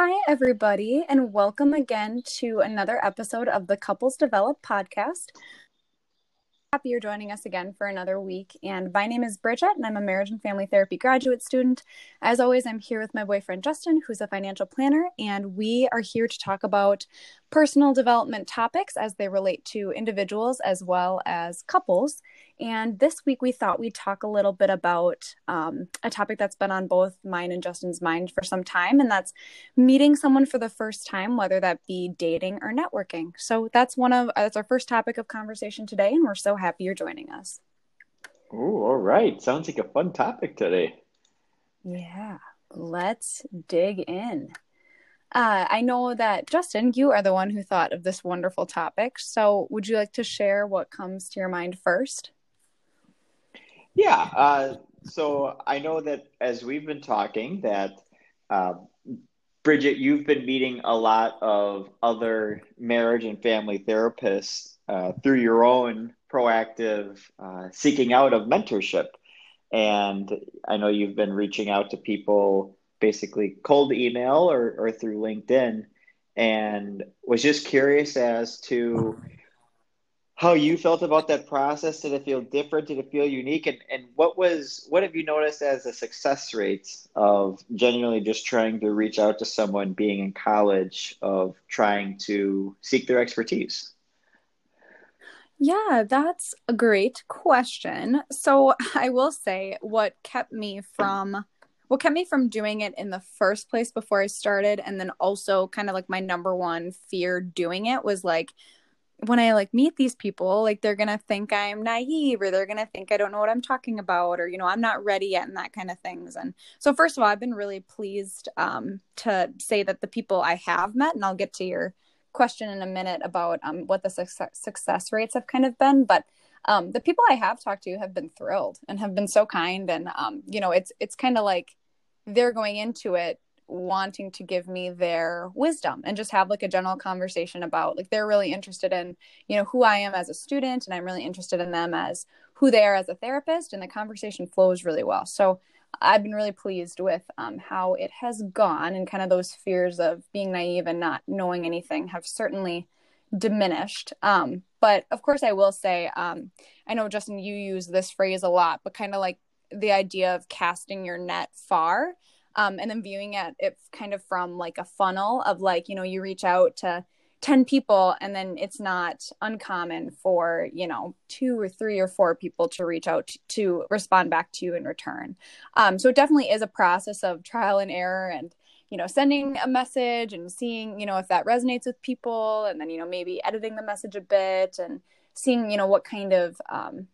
Hi, everybody, and welcome again to another episode of the Couples Develop podcast. Happy you're joining us again for another week. And my name is Bridget, and I'm a marriage and family therapy graduate student. As always, I'm here with my boyfriend Justin, who's a financial planner, and we are here to talk about personal development topics as they relate to individuals as well as couples. And this week, we thought we'd talk a little bit about um, a topic that's been on both mine and Justin's mind for some time, and that's meeting someone for the first time, whether that be dating or networking. So that's one of that's our first topic of conversation today, and we're so happy you're joining us. Oh, all right. Sounds like a fun topic today. Yeah, let's dig in. Uh, I know that Justin, you are the one who thought of this wonderful topic. So, would you like to share what comes to your mind first? Yeah. Uh, so I know that as we've been talking, that uh, Bridget, you've been meeting a lot of other marriage and family therapists uh, through your own proactive uh, seeking out of mentorship. And I know you've been reaching out to people basically cold email or, or through LinkedIn and was just curious as to how you felt about that process. Did it feel different? Did it feel unique? And and what was what have you noticed as the success rates of genuinely just trying to reach out to someone being in college of trying to seek their expertise? Yeah, that's a great question. So I will say what kept me from what kept me from doing it in the first place before I started and then also kind of like my number one fear doing it was like when I like meet these people, like they're gonna think I'm naive or they're gonna think I don't know what I'm talking about or you know I'm not ready yet and that kind of things. And so first of all, I've been really pleased um, to say that the people I have met, and I'll get to your question in a minute about um, what the success, success rates have kind of been, but um, the people I have talked to have been thrilled and have been so kind, and um, you know it's it's kind of like they're going into it wanting to give me their wisdom and just have like a general conversation about like they're really interested in you know who i am as a student and i'm really interested in them as who they are as a therapist and the conversation flows really well. So i've been really pleased with um, how it has gone and kind of those fears of being naive and not knowing anything have certainly diminished. Um, but of course i will say um, i know justin you use this phrase a lot but kind of like the idea of casting your net far um, and then viewing it it kind of from like a funnel of like you know you reach out to 10 people and then it's not uncommon for you know two or three or four people to reach out to, to respond back to you in return. Um, so it definitely is a process of trial and error and you know sending a message and seeing you know if that resonates with people and then you know maybe editing the message a bit and seeing you know what kind of um,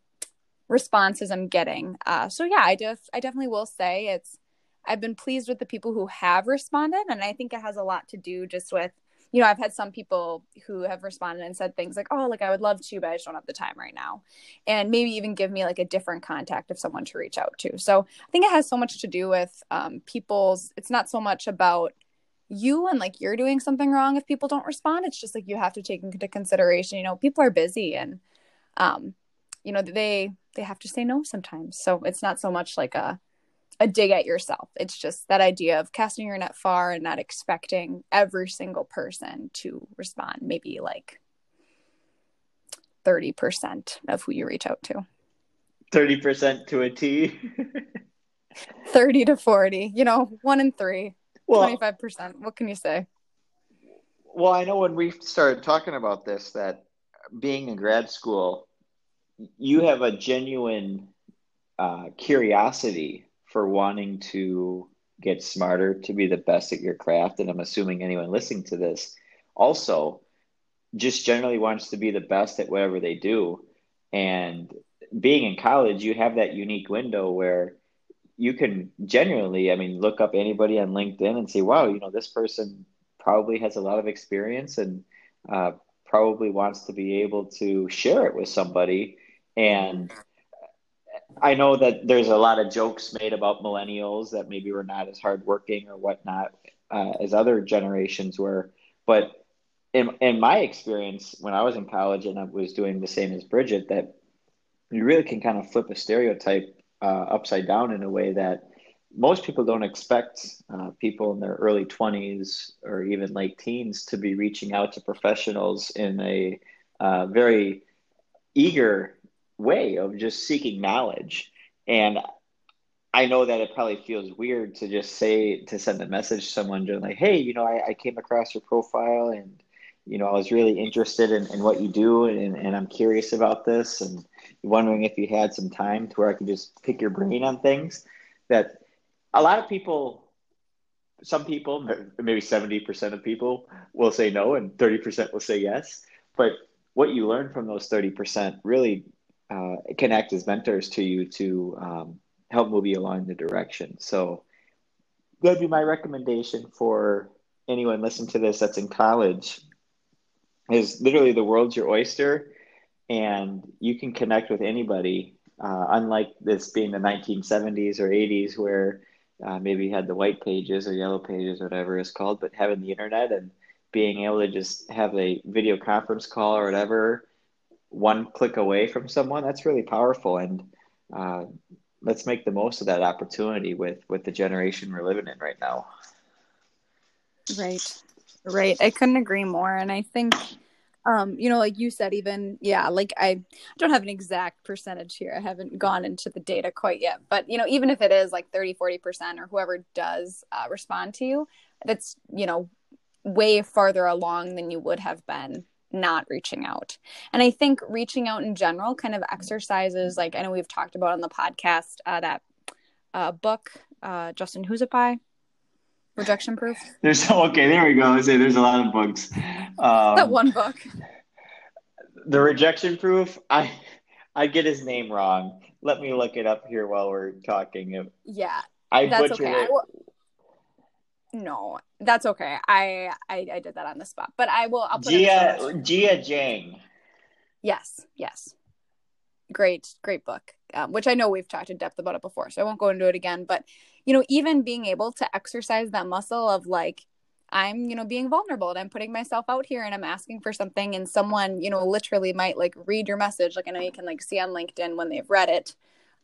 responses i'm getting. Uh, so yeah i just i definitely will say it's I've been pleased with the people who have responded. And I think it has a lot to do just with, you know, I've had some people who have responded and said things like, oh, like I would love to, but I just don't have the time right now. And maybe even give me like a different contact of someone to reach out to. So I think it has so much to do with um, people's, it's not so much about you and like you're doing something wrong if people don't respond. It's just like you have to take into consideration, you know, people are busy and, um, you know, they, they have to say no sometimes. So it's not so much like a, a dig at yourself. It's just that idea of casting your net far and not expecting every single person to respond. Maybe like 30% of who you reach out to. 30% to a T. 30 to 40, you know, one in three, well, 25%. What can you say? Well, I know when we started talking about this, that being in grad school, you have a genuine uh, curiosity for wanting to get smarter to be the best at your craft and i'm assuming anyone listening to this also just generally wants to be the best at whatever they do. And being in college you have that unique window where you can genuinely i mean look up anybody on linkedin and say wow you know this person probably has a lot of experience and uh, probably wants to be able to share it with somebody. And I know that there's a lot of jokes made about millennials that maybe we're not as hardworking or whatnot uh, as other generations were. But in in my experience, when I was in college and I was doing the same as Bridget, that you really can kind of flip a stereotype uh, upside down in a way that most people don't expect uh, people in their early 20s or even late teens to be reaching out to professionals in a uh, very eager way of just seeking knowledge. And I know that it probably feels weird to just say to send a message to someone just like, hey, you know, I, I came across your profile and you know, I was really interested in, in what you do and, and I'm curious about this and wondering if you had some time to where I could just pick your brain on things that a lot of people, some people, maybe 70% of people will say no and 30% will say yes. But what you learn from those 30% really uh, can act as mentors to you to um, help move you along the direction. So that'd be my recommendation for anyone listening to this that's in college is literally the world's your oyster and you can connect with anybody uh, unlike this being the 1970s or 80s where uh, maybe you had the white pages or yellow pages, whatever it's called, but having the internet and being able to just have a video conference call or whatever, one click away from someone, that's really powerful. And uh, let's make the most of that opportunity with with the generation we're living in right now. Right, right. I couldn't agree more. And I think um you know like you said even yeah like i don't have an exact percentage here i haven't gone into the data quite yet but you know even if it is like 30 40% or whoever does uh, respond to you that's you know way farther along than you would have been not reaching out. And i think reaching out in general kind of exercises like i know we've talked about on the podcast uh, that uh, book uh, justin who's it by? Rejection proof? There's okay there we go. I say there's a lot of books. Um, that one book? The rejection proof? I i get his name wrong. Let me look it up here while we're talking. Yeah i that's butchered okay. will, no that's okay I, I i did that on the spot but i will i'll put Jia Jia Jiang yes yes great great book um, which i know we've talked in depth about it before so i won't go into it again but you know, even being able to exercise that muscle of like, I'm, you know, being vulnerable and I'm putting myself out here and I'm asking for something and someone, you know, literally might like read your message. Like I know you can like see on LinkedIn when they've read it,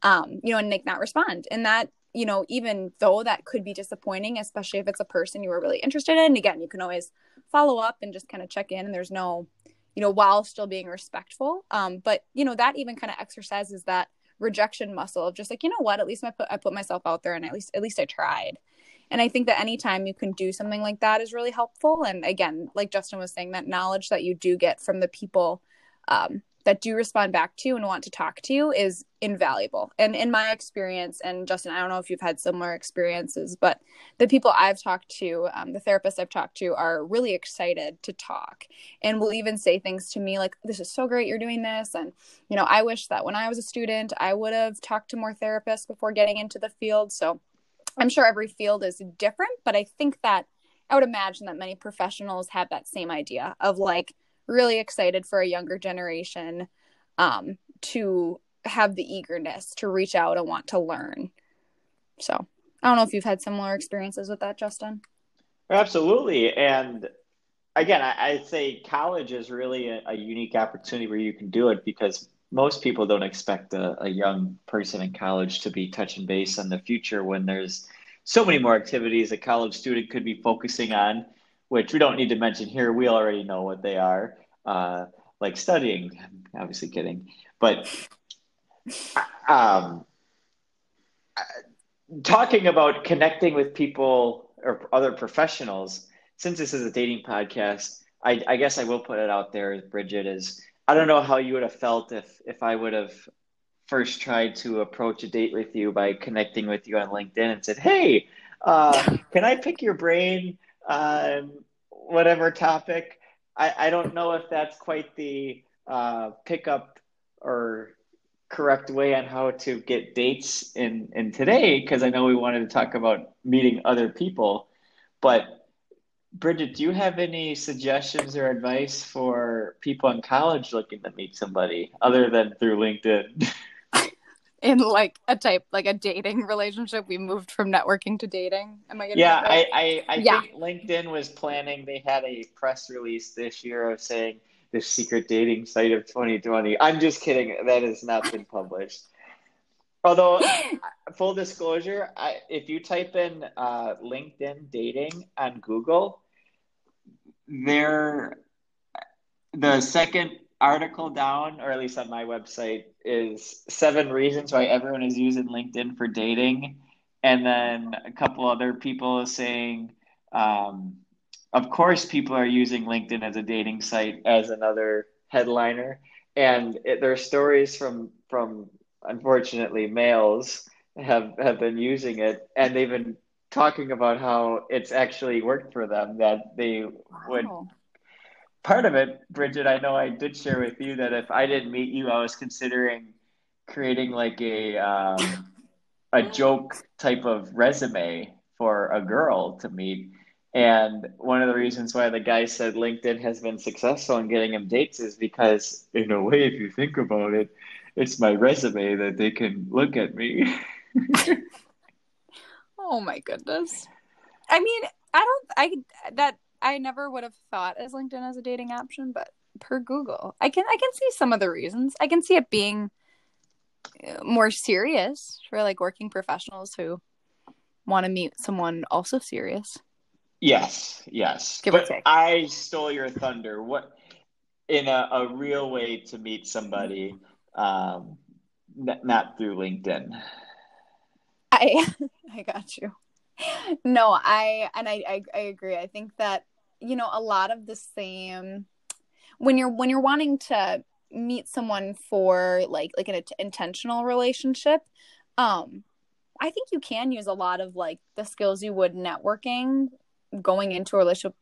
um, you know, and like not respond. And that, you know, even though that could be disappointing, especially if it's a person you were really interested in, again, you can always follow up and just kind of check in and there's no, you know, while still being respectful. Um, but you know, that even kind of exercises that rejection muscle of just like you know what at least I put I put myself out there and at least at least I tried. And I think that anytime you can do something like that is really helpful. And again, like Justin was saying, that knowledge that you do get from the people um, that do respond back to you and want to talk to you is invaluable. And in my experience, and Justin, I don't know if you've had similar experiences, but the people I've talked to, um, the therapists I've talked to, are really excited to talk and will even say things to me like, This is so great you're doing this. And, you know, I wish that when I was a student, I would have talked to more therapists before getting into the field. So I'm sure every field is different, but I think that I would imagine that many professionals have that same idea of like, really excited for a younger generation um, to have the eagerness to reach out and want to learn. So I don't know if you've had similar experiences with that, Justin. Absolutely. And again, I, would say college is really a, a, unique opportunity where you can do it because most people don't expect a, a young person in college to be touching base on the future when there's so many more activities a college student could be focusing on, which we don't need to mention here. We already know what they are uh, like studying. Obviously, kidding, but um, talking about connecting with people or other professionals. Since this is a dating podcast, I, I guess I will put it out there, Bridget. Is I don't know how you would have felt if if I would have first tried to approach a date with you by connecting with you on LinkedIn and said, "Hey, uh, can I pick your brain on whatever topic?" I, I don't know if that's quite the uh, pickup or correct way on how to get dates in, in today, because I know we wanted to talk about meeting other people. But Bridget, do you have any suggestions or advice for people in college looking to meet somebody other than through LinkedIn? in like a type like a dating relationship we moved from networking to dating am i getting yeah right? i i, I yeah. think linkedin was planning they had a press release this year of saying the secret dating site of 2020 i'm just kidding that has not been published Although, full disclosure, I, if you type in uh, LinkedIn dating on Google, there, the second article down, or at least on my website, is seven reasons why everyone is using LinkedIn for dating, and then a couple other people saying, um, of course, people are using LinkedIn as a dating site as another headliner, and it, there are stories from from unfortunately males have have been using it. And they've been talking about how it's actually worked for them that they wow. would part of it bridget i know i did share with you that if i didn't meet you i was considering creating like a um, a joke type of resume for a girl to meet and one of the reasons why the guy said linkedin has been successful in getting him dates is because in a way if you think about it it's my resume that they can look at me. oh my goodness. I mean, I don't I that I never would have thought as LinkedIn as a dating option, but per Google, I can I can see some of the reasons. I can see it being uh, more serious for like working professionals who want to meet someone also serious. Yes, yes. Give but I stole your thunder. What in a, a real way to meet somebody um, n- not through LinkedIn. I I got you. No, I and I, I I agree. I think that you know a lot of the same when you're when you're wanting to meet someone for like like an intentional relationship um i think you can use a lot of like the skills you would networking going into a relationship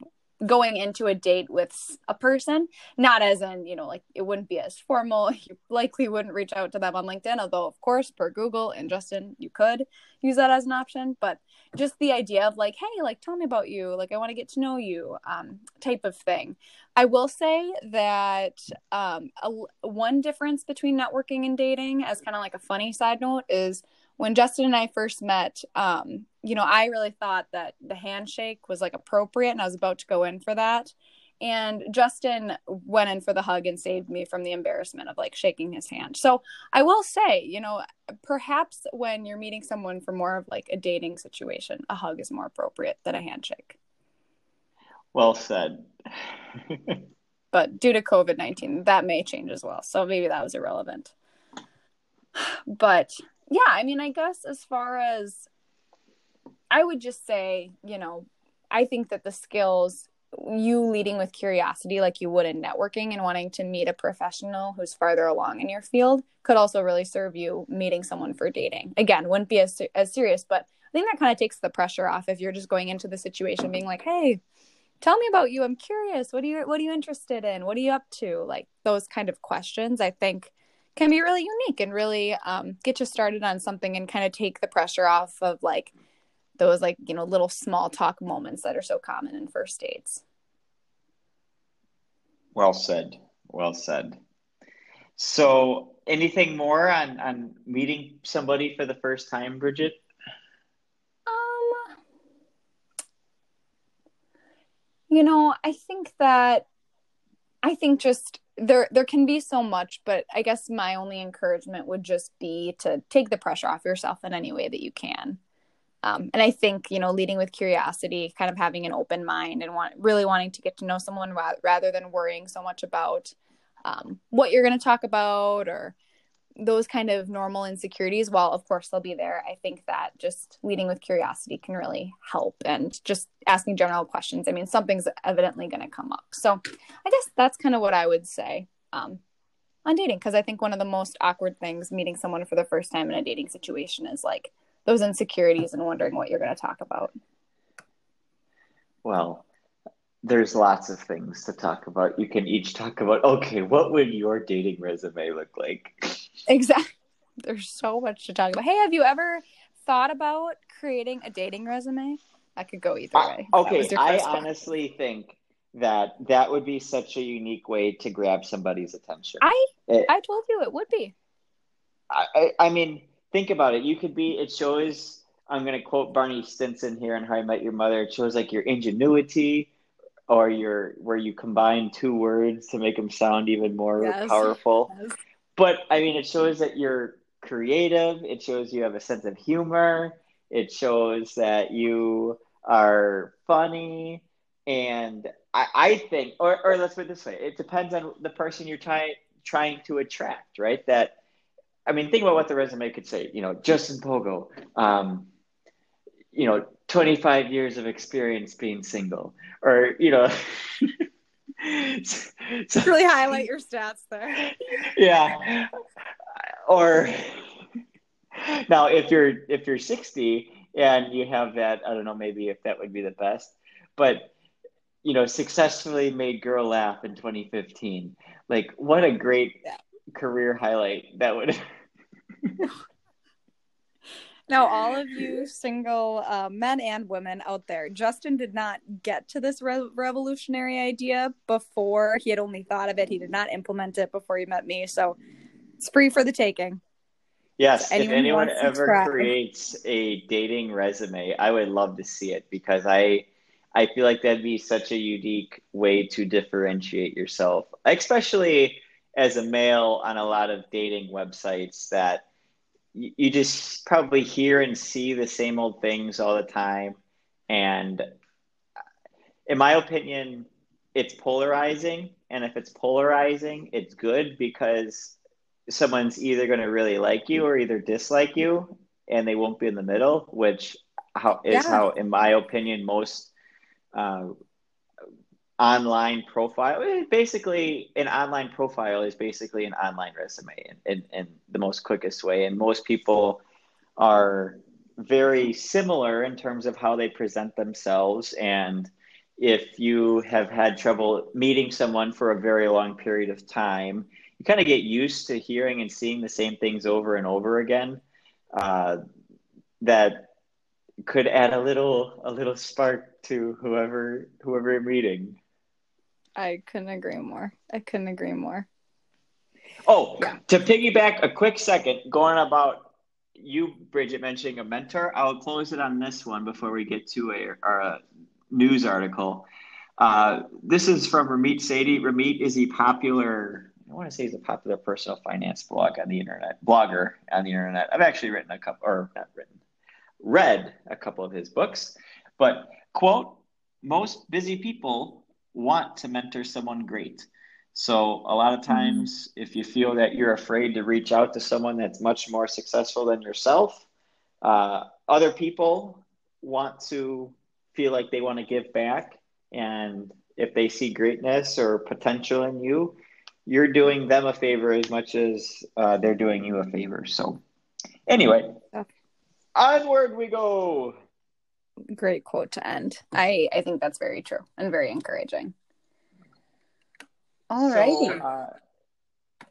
going into a date with a person not as in you know like it wouldn't be as formal. You likely wouldn't reach out to them on linkedin although of course per google and justin you could use that as an option. But just the idea of like hey like tell me about you. Like i want to get to know you um, type of thing. I will say that um, a, one difference between networking and dating as kind of like a funny side note is when Justin and I first met, um, you know, I really thought that the handshake was like appropriate and I was about to go in for that. And Justin went in for the hug and saved me from the embarrassment of like shaking his hand. So I will say, you know, perhaps when you're meeting someone for more of like a dating situation, a hug is more appropriate than a handshake. Well said. but due to COVID 19, that may change as well. So maybe that was irrelevant. But yeah, I mean, I guess as far as I would just say, you know, I think that the skills you leading with curiosity like you would in networking and wanting to meet a professional who's farther along in your field could also really serve you meeting someone for dating. Again, wouldn't be as as serious, but I think that kind of takes the pressure off if you're just going into the situation being like, "Hey, tell me about you. I'm curious. What are you what are you interested in? What are you up to?" Like those kind of questions, I think can be really unique and really um, get you started on something and kind of take the pressure off of like those like you know little small talk moments that are so common in first dates. Well said. Well said. So anything more on on meeting somebody for the first time bridget? Um you know i think that i think just there there can be so much but i guess my only encouragement would just be to take the pressure off yourself in any way that you can um, and i think you know leading with curiosity kind of having an open mind and want, really wanting to get to know someone ra- rather than worrying so much about um, what you're going to talk about or those kind of normal insecurities, while of course they'll be there, I think that just leading with curiosity can really help and just asking general questions. I mean, something's evidently going to come up. So I guess that's kind of what I would say um, on dating, because I think one of the most awkward things meeting someone for the first time in a dating situation is like those insecurities and wondering what you're going to talk about. Well, there's lots of things to talk about. You can each talk about, okay, what would your dating resume look like? Exactly. There's so much to talk about. Hey, have you ever thought about creating a dating resume? That could go either way. Uh, okay, I honestly think that that would be such a unique way to grab somebody's attention. I it, I told you it would be. I, I mean, think about it. You could be. It shows. I'm going to quote Barney Stinson here in How I Met Your Mother. It shows like your ingenuity, or your where you combine two words to make them sound even more yes. powerful. Yes. But I mean, it shows that you're creative. It shows you have a sense of humor. It shows that you are funny. And I, I think, or, or let's put it this way it depends on the person you're trying trying to attract, right? That, I mean, think about what the resume could say. You know, Justin Pogo, um, you know, 25 years of experience being single, or, you know, so, really highlight your stats there. Yeah. Or now if you're if you're 60 and you have that, I don't know, maybe if that would be the best, but you know, successfully made girl laugh in 2015. Like what a great yeah. career highlight that would Now, all of you single uh, men and women out there, Justin did not get to this re- revolutionary idea before. He had only thought of it. He did not implement it before he met me. So it's free for the taking. Yes, so anyone if anyone ever creates a dating resume, I would love to see it because I I feel like that'd be such a unique way to differentiate yourself, especially as a male on a lot of dating websites that you just probably hear and see the same old things all the time. And in my opinion, it's polarizing. And if it's polarizing, it's good because someone's either going to really like you or either dislike you, and they won't be in the middle, which how is yeah. how, in my opinion, most uh, online profile. Eh, basically, an online profile is basically an online resume in, in, in, the most quickest way. And most people are very similar in terms of how they present themselves. And if you have had trouble meeting someone for a very long period of time, you kind of get used to hearing and seeing the same things over and over again. Uh, that could add a little a little spark to whoever whoever you're meeting. I couldn't agree more. I couldn't agree more. Oh, yeah. to piggyback a quick second, going about you, Bridget, mentioning a mentor, I'll close it on this one before we get to a, a news article. Uh, this is from Ramit Sethi. Ramit is a popular, I want to say he's a popular personal finance blog on the internet, blogger on the internet. I've actually written a couple, or not written, read a couple of his books. But, quote, most busy people want to mentor someone great. So a lot of mm-hmm. times, mm-hmm. if you feel that you're afraid to reach out to someone that's much more successful than yourself, uh, other people want to feel like they want to give back. And if they see greatness or potential in you, you're doing them a favor as much as uh, they're doing you a favor. So, anyway, okay. onward we go great quote to end. I I think that's very true and very encouraging. All righty. So, uh,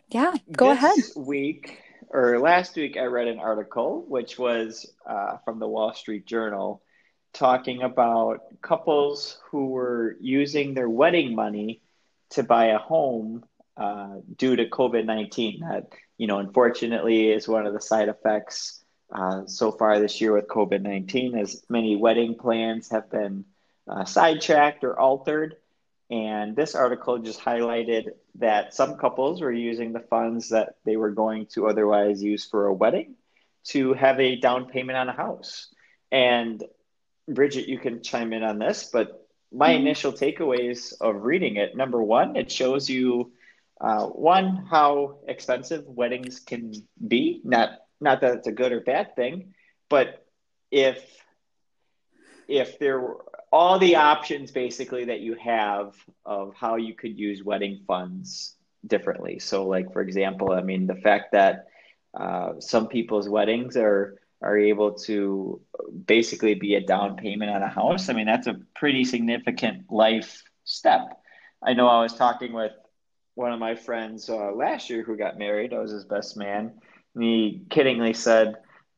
yeah, go ahead. Week or last week, I read an article which was uh, from the Wall Street Journal talking about couples who were using their wedding money to buy a home uh, due to COVID nineteen. That you know, unfortunately, is one of the side effects uh, so far this year with COVID 19, as many wedding plans have been uh, sidetracked or altered. And this article just highlighted that some couples were using the funds that they were going to otherwise use for a wedding to have a down payment on a house. And Bridget, you can chime in on this, but my mm-hmm. initial takeaways of reading it number one, it shows you uh, one, how expensive weddings can be, not not that it's a good or bad thing, but if if there were all the options basically that you have of how you could use wedding funds differently. So, like for example, I mean the fact that uh, some people's weddings are are able to basically be a down payment on a house. I mean that's a pretty significant life step. I know I was talking with one of my friends uh, last year who got married. I was his best man, he kiddingly said,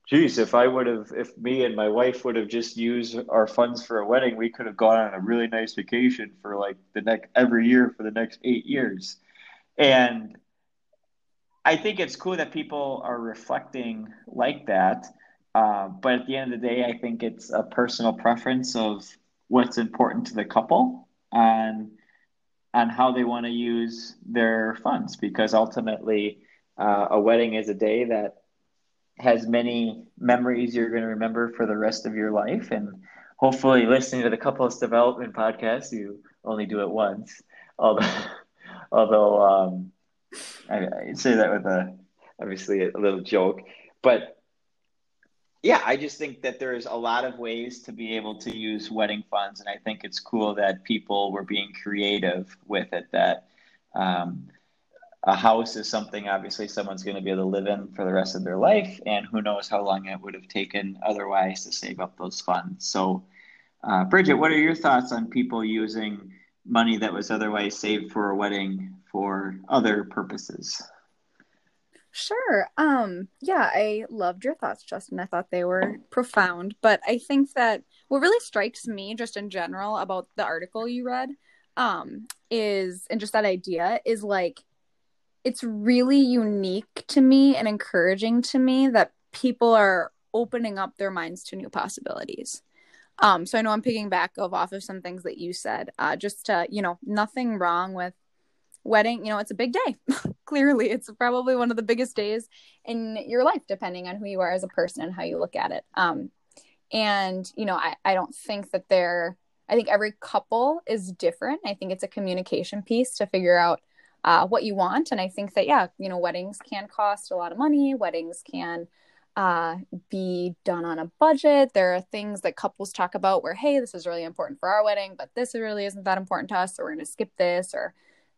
geez, if I would have, if me and my wife would have just used our funds for a wedding, we could have gone on a really nice vacation for like the next every year for the next eight years. And I think it's cool that people are reflecting like that. Uh, but at the end of the day, I think it's a personal preference of what's important to the couple and on how they want to use their funds because ultimately uh, a wedding is a day that has many memories you're going to remember for the rest of your life. And hopefully, listening to the couples development podcast, you only do it once. Although, although um, I, I say that with a obviously a little joke, but yeah, I just think that there's a lot of ways to be able to use wedding funds, and I think it's cool that people were being creative with it. That um, a house is something obviously someone's going to be able to live in for the rest of their life, and who knows how long it would have taken otherwise to save up those funds. So, uh, Bridget, what are your thoughts on people using money that was otherwise saved for a wedding for other purposes? Sure. Um yeah, I loved your thoughts, Justin. I thought they were profound, but I think that what really strikes me just in general about the article you read um is and just that idea is like it's really unique to me and encouraging to me that people are opening up their minds to new possibilities. Um, so I know I'm picking back of off of some things that you said. Uh, just to, you know, nothing wrong with wedding. You know, it's a big day. Clearly, it's probably one of the biggest days in your life, depending on who you are as a person and how you look at it. Um, and you know, I, I don't think that they're. I think every couple is different. I think it's a communication piece to figure out uh, what you want. And I think that, yeah, you know, weddings can cost a lot of money. Weddings can uh, be done on a budget. There are things that couples talk about where, hey, this is really important for our wedding, but this really isn't that important to us. So we're going to skip this or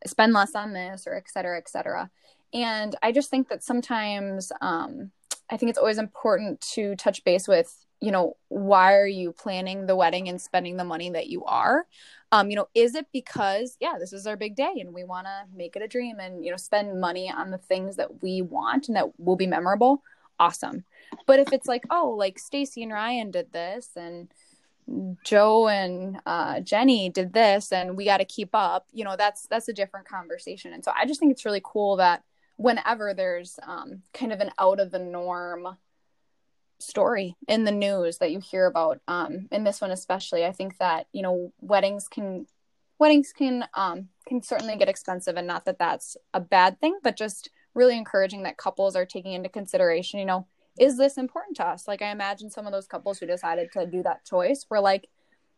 spend less on this or et cetera, et cetera. And I just think that sometimes um, I think it's always important to touch base with, you know, why are you planning the wedding and spending the money that you are? Um, you know, is it because, yeah, this is our big day and we want to make it a dream and, you know, spend money on the things that we want and that will be memorable? Awesome. But if it's like, oh, like Stacy and Ryan did this and Joe and uh, Jenny did this and we got to keep up, you know, that's, that's a different conversation. And so I just think it's really cool that whenever there's um, kind of an out of the norm story in the news that you hear about um in this one especially. I think that you know weddings can weddings can um can certainly get expensive and not that that's a bad thing but just really encouraging that couples are taking into consideration you know is this important to us? Like i imagine some of those couples who decided to do that choice were like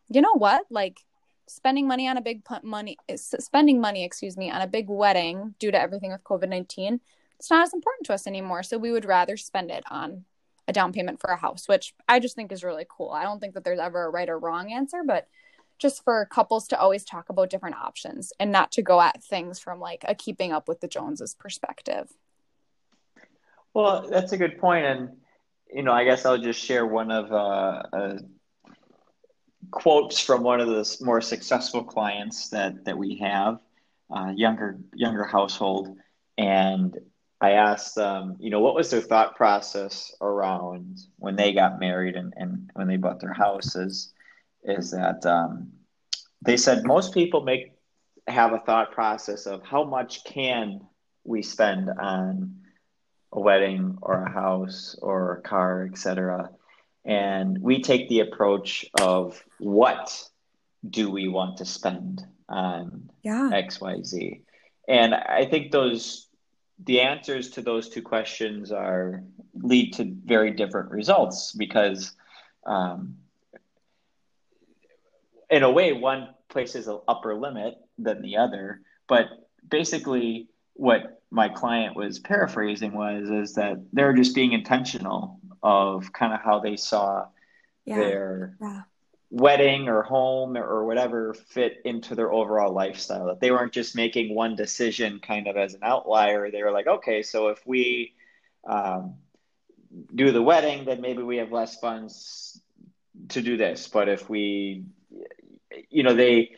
you know what? Like spending money on a big money spending money excuse me on a big wedding due to everything with covid-19 it's not as important to us anymore so we would rather spend it on a down payment for a house, which I just think is really cool. I don't think that there's ever a right or wrong answer, but just for couples to always talk about different options and not to go at things from like a keeping up with the Joneses perspective. Well, that's a good point, and you know, I guess I'll just share one of uh, uh, quotes from one of the more successful clients that that we have, uh, younger younger household, and I asked them, you know, what was their thought process around when they got married and, and when they bought their houses, is that um, they said most people make have a thought process of how much can we spend on a wedding or a house or a car, etc. And we take the approach of what do we want to spend on yeah. X, Y, Z. And I think those the answers to those two questions are lead to very different results because um, in a way one places an upper limit than the other but basically what my client was paraphrasing was is that they're just being intentional of kind of how they saw yeah. their yeah wedding or home or whatever fit into their overall lifestyle that they weren't just making one decision kind of as an outlier. They were like okay so if we um, do the wedding then maybe we have less funds to do this. But if we you know they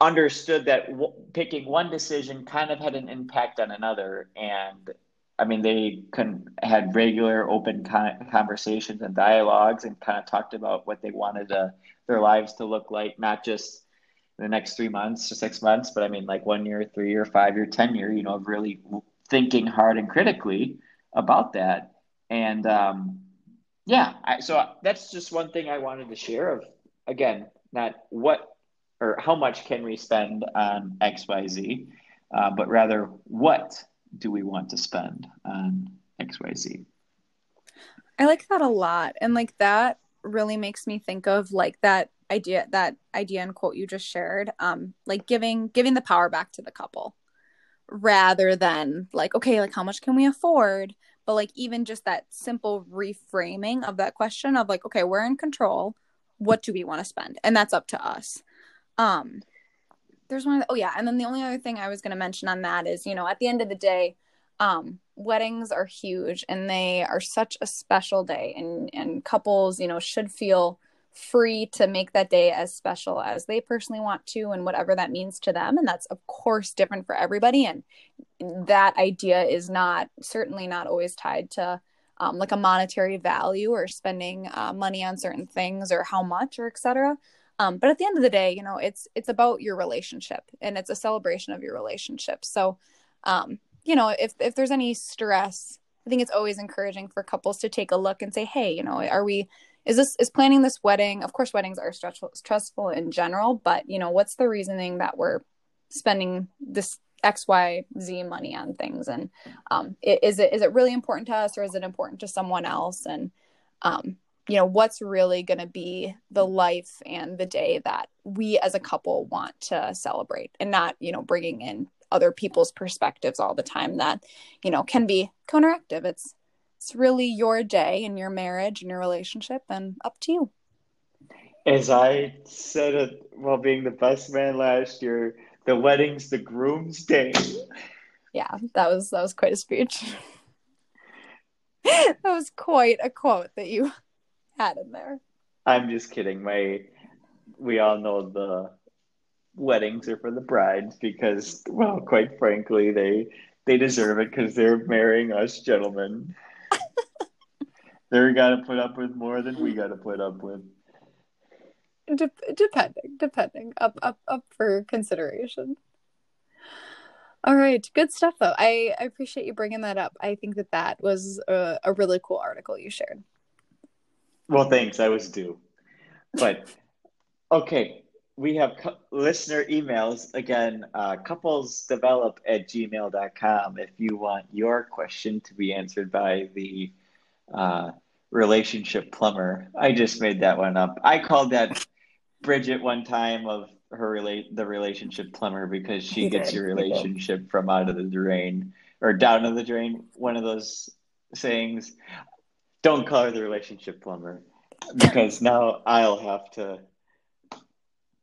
understood that w- picking one decision kind of had an impact on another. And I mean, they con- had regular open con- conversations and dialogues and kind of talked about what they wanted their lives to look like, not just the next three months or six months, but I mean, like one year, three year, five year, 10 year, you know, really thinking hard and critically about that. And um, yeah, I, so that's just one thing I wanted to share of, again, not what or how much can we spend on XYZ, uh, but rather what do we want to spend on XYZ? I like that a lot. And like that really makes me think of like that idea that idea and quote you just shared um like giving giving the power back to the couple rather than like okay like how much can we afford but like even just that simple reframing of that question of like okay we're in control what do we want to spend and that's up to us um there's one oh yeah and then the only other thing i was going to mention on that is you know at the end of the day um weddings are huge and they are such a special day and and couples you know should feel free to make that day as special as they personally want to and whatever that means to them. And that's of course different for everybody. And that idea is not certainly not always tied to um, like a monetary value or spending uh, money on certain things or how much or etc um, but at the end of the day you know it's it's about your relationship and it's a celebration of your relationship. So um, you know if if there's any stress i think it's always encouraging for couples to take a look and say hey you know are we is this is planning this wedding of course weddings are stressful stressful in general but you know what's the reasoning that we're spending this x y z money on things? And um, is it is it really important to us or is it important to someone else? And um, you know what's really going to be the mm. life and the day that we as a couple want to celebrate and not you know bringing in other people's perspectives all the time that you know can be counteractive it's it's really your day and your marriage and your relationship and up to you. As I said it while being the best man last year, the wedding's the groom's day. Yeah, that was that was quite a speech. that was quite a quote that you had in there. I'm just kidding. My we all know the weddings are for the brides because well, quite frankly, they they deserve it because they're marrying us gentlemen. They're got to put up with more than we got to put up with. De- depending, depending, up, up, up for consideration. All right, good stuff though. I, I appreciate you bringing that up. I think that that was a, a really cool article you shared. Well, thanks. I was due, but okay. We have cu- listener emails again. Uh, couplesdevelop at gmail.com if you want your question to be answered by the uh, relationship plumber. I just made that one up. I called that Bridget one time of her relate the relationship plumber because she gets your relationship from out of the drain or down to the drain. One of those sayings. Don't call her the relationship plumber because now I'll have to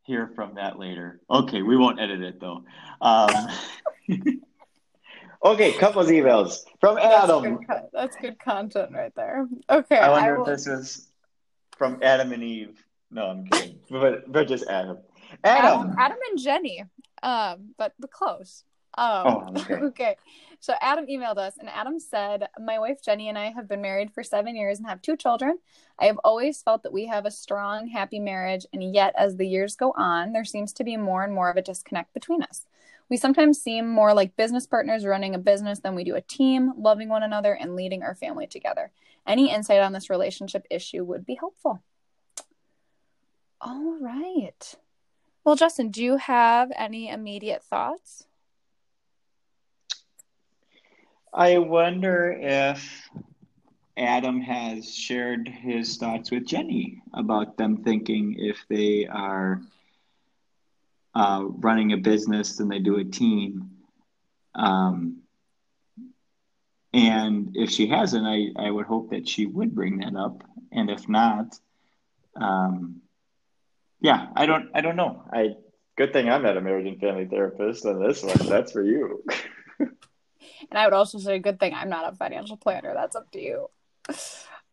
hear from that later. Okay, we won't edit it though. Um, Okay, couple of emails from Adam. That's good, that's good content right there. Okay. I wonder I will... if this is from Adam and Eve. No, I'm kidding. but but just Adam. Adam. Adam, Adam and Jenny. Um, but but close. Um, oh, okay. okay. So Adam emailed us, and Adam said, "My wife Jenny and I have been married for seven years and have two children. I have always felt that we have a strong, happy marriage, and yet as the years go on, there seems to be more and more of a disconnect between us. We sometimes seem more like business partners running a business than we do a team, loving one another and leading our family together. Any insight on this relationship issue would be helpful. All right. Well, Justin, do you have any immediate thoughts? I wonder if Adam has shared his thoughts with Jenny about them thinking if they are uh, running a business than they do a team. Um, and if she hasn't, I, I would hope that she would bring that up. And if not, um, yeah, I don't I don't know. I good thing I'm not a marriage and family therapist on this one. That's for you. and I would also say good thing I'm not a financial planner. That's up to you.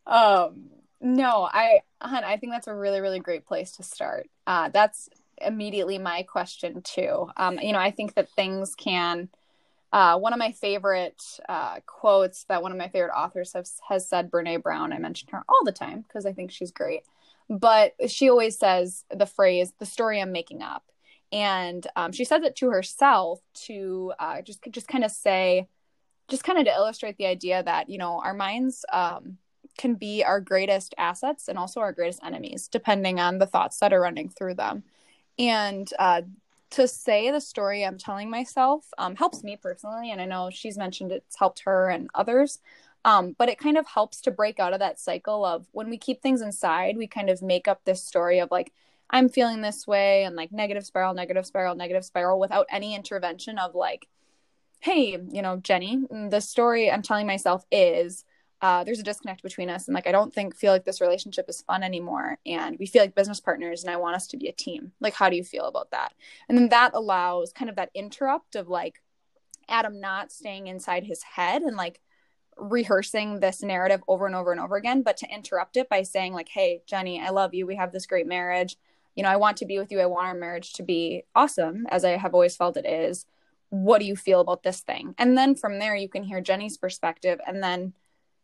Um, no, I, hun, I think that's a really, really great place to start. Uh, that's immediately my question too. Um, you know, I think that things can. Uh, one of my favorite uh, quotes that one of my favorite authors has, has said, Brene Brown. I mention her all the time because I think she's great. But she always says the phrase, "the story I'm making up," and um, she says it to herself to uh, just just kind of say, just kind of to illustrate the idea that you know our minds um, can be our greatest assets and also our greatest enemies, depending on the thoughts that are running through them. And uh, to say the story I'm telling myself um, helps me personally. And I know she's mentioned it's helped her and others. Um, but it kind of helps to break out of that cycle of when we keep things inside, we kind of make up this story of like, I'm feeling this way and like negative spiral, negative spiral, negative spiral without any intervention of like, hey, you know, Jenny, the story I'm telling myself is uh, there's a disconnect between us. And like, I don't think, feel like this relationship is fun anymore. And we feel like business partners and I want us to be a team. Like, how do you feel about that? And then that allows kind of that interrupt of like Adam not staying inside his head and like rehearsing this narrative over and over and over again, but to interrupt it by saying, like, hey, Jenny, I love you. We have this great marriage. You know, I want to be with you. I want our marriage to be awesome, as I have always felt it is. What do you feel about this thing? And then from there, you can hear Jenny's perspective and then,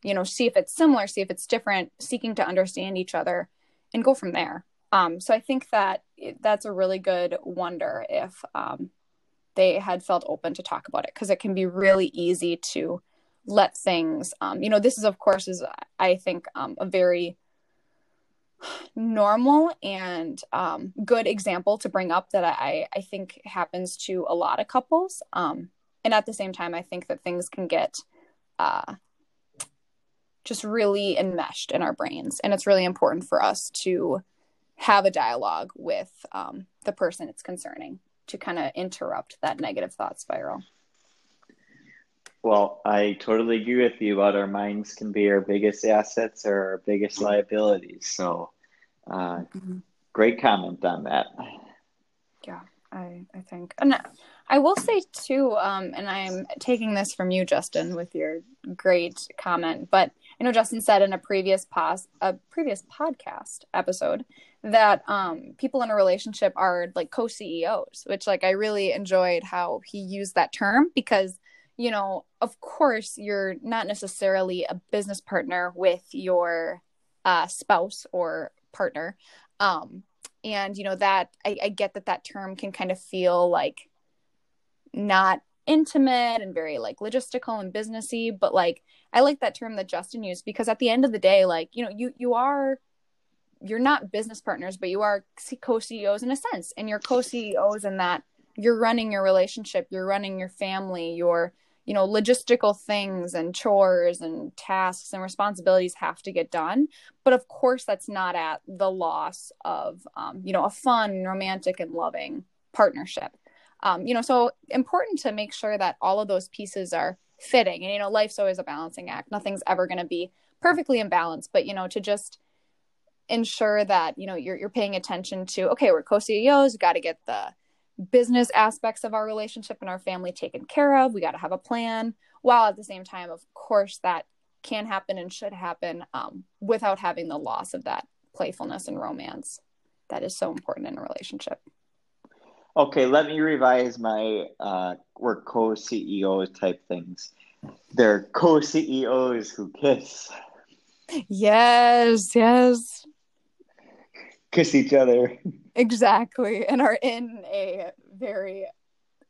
you know, see if it's similar, see if it's different, seeking to understand each other and go from there. Um, so I think that that's a really good wonder if um, they had felt open to talk about it because it can be really easy to let things um, you know this is of course is i think um, a very normal and um, good example to bring up that I, I think happens to a lot of couples. Um, and at the same time, I think that things can get uh, just really enmeshed in our brains. And it's really important for us to have a dialogue with um, the person it's concerning to kind of interrupt that negative thought spiral. Well, I totally agree with you about our minds can be our biggest assets or our biggest liabilities. So, uh, mm-hmm. great comment on that. Yeah, I, I think. And I will say too, um, and I'm taking this from you, Justin, with your great comment, but I know Justin said in a previous pos- a previous podcast episode that um, people in a relationship are like co-CEOs, which like I really enjoyed how he used that term because you know, of course, you're not necessarily a business partner with your uh, spouse or partner. Um, and, you know, that I, I get that that term can kind of feel like not intimate and very like logistical and businessy, but like I like that term that Justin used because at the end of the day, like, you know, you you are you're not business partners, but you are co-CEOs in a sense. And you're co-CEOs in that you're running your relationship, you're running your family, you're you know logistical things and chores and tasks and responsibilities have to get done. But of course that's not at the loss of um, you know a fun romantic and loving partnership. Um, you know so important to make sure that all of those pieces are fitting. And you know life's always a balancing act. Nothing's ever going to be perfectly in balance. But you know to just ensure that you know you're, you're paying attention to okay we're co-ceos got to get the business aspects of our relationship and our family taken care of. We got to have a plan, while at the same time, of course, that can happen and should happen um, without having the loss of that playfulness and romance that is so important in a relationship. Okay, let me revise my uh, we're co CEO type things. They're co CEOs who kiss. Yes, yes. Kiss each other. Exactly. And are in a very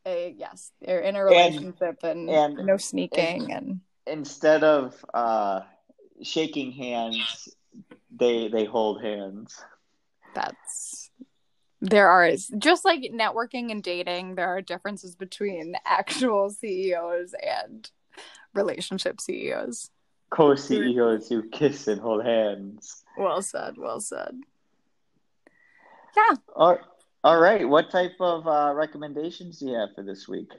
a yes they're in a relationship and, and, and no sneaking and, and, instead of uh shaking hands they they hold hands. That's there are just like networking and dating there are differences between actual ceos and relationship ceos co-ceos who kiss and hold hands. Well said well said yeah. All, all right. What type of uh, recommendations do you have for this week?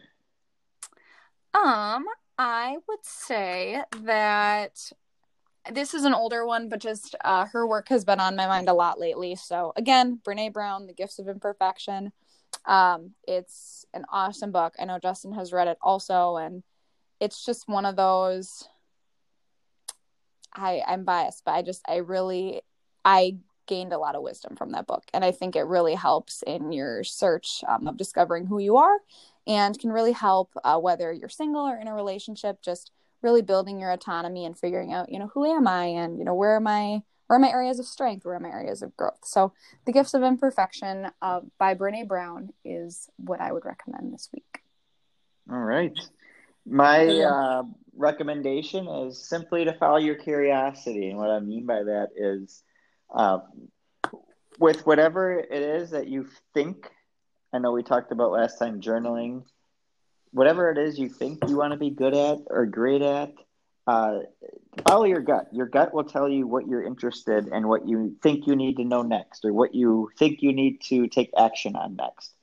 Um, I would say that this is an older one, but just uh, her work has been on my mind a lot lately. So again, Brene Brown, The Gifts of Imperfection. Um, it's an awesome book. I know Justin has read it also, and it's just one of those. I I'm biased, but I just I really I gained a lot of wisdom from that book. And I think it really helps in your search um, of discovering who you are and can really help uh, whether you're single or in a relationship, just really building your autonomy and figuring out, you know, who am I and, you know, where am I? Where are my areas of strength? Where are my areas of growth? So, The Gifts of Imperfection uh, by Brene Brown is what I would recommend this week. All right. My uh, recommendation is simply to follow your curiosity. And what I mean by that is uh, with whatever it is that you think, I know we talked about last time journaling, whatever it is you think you want to be good at or great at, uh, follow your gut. Your gut will tell you what you're interested and what you think you need to know next, or what you think you need to take action on next.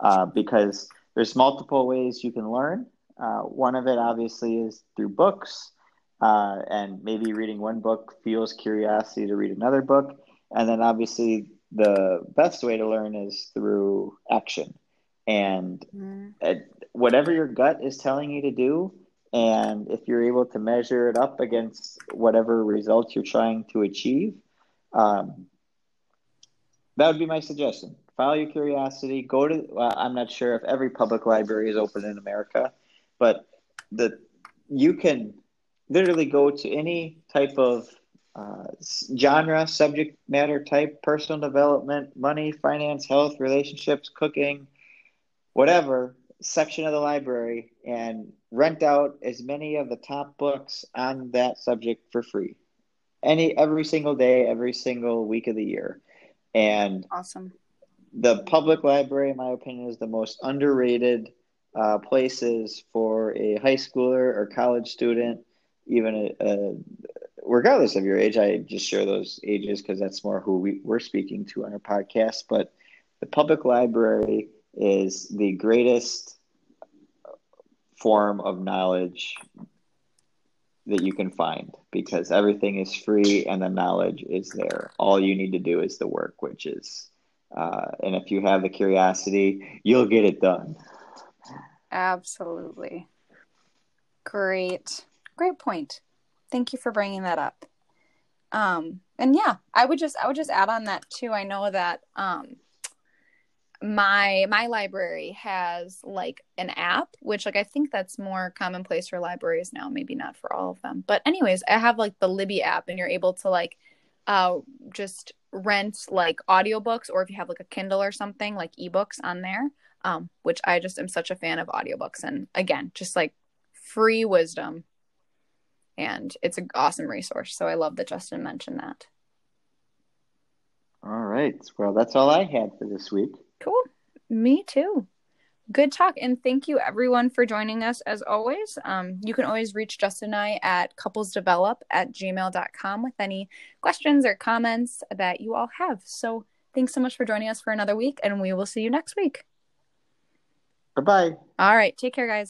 Uh, because there's multiple ways you can learn. Uh, one of it, obviously, is through books, uh, and maybe reading one book fuels curiosity to read another book. And then, obviously, the best way to learn is through action. And mm. whatever your gut is telling you to do, and if you're able to measure it up against whatever results you're trying to achieve, um, that would be my suggestion. Follow your curiosity. Go to, well, I'm not sure if every public library is open in America, but the you can literally go to any type of uh, genre, subject matter type, personal development, money, finance, health, relationships, cooking, whatever section of the library and rent out as many of the top books on that subject for free. Any every single day, every single week of the year. And awesome. The public library, in my opinion, is the most underrated uh, places for a high schooler or college student, even a, a, regardless of your age. I just share those ages because that's more who we, we're speaking to on our podcast. But the public library is the greatest form of knowledge that you can find because everything is free and the knowledge is there. All you need to do is the work, which is, uh, and if you have the curiosity, you'll get it done. Absolutely. Great. Great point. Thank you for bringing that up. Um, and yeah, I would just, I would just add on that too. I know that, um, my my library has like an app which like i think that's more commonplace for libraries now maybe not for all of them but anyways i have like the libby app and you're able to like uh just rent like audiobooks or if you have like a kindle or something like ebooks on there um which i just am such a fan of audiobooks and again just like free wisdom and it's an awesome resource so i love that justin mentioned that all right well that's all i had for this week Cool. Me too. Good talk. And thank you everyone for joining us as always. Um, you can always reach Justin and I at couplesdevelop at gmail.com with any questions or comments that you all have. So thanks so much for joining us for another week, and we will see you next week. Bye bye. All right. Take care, guys.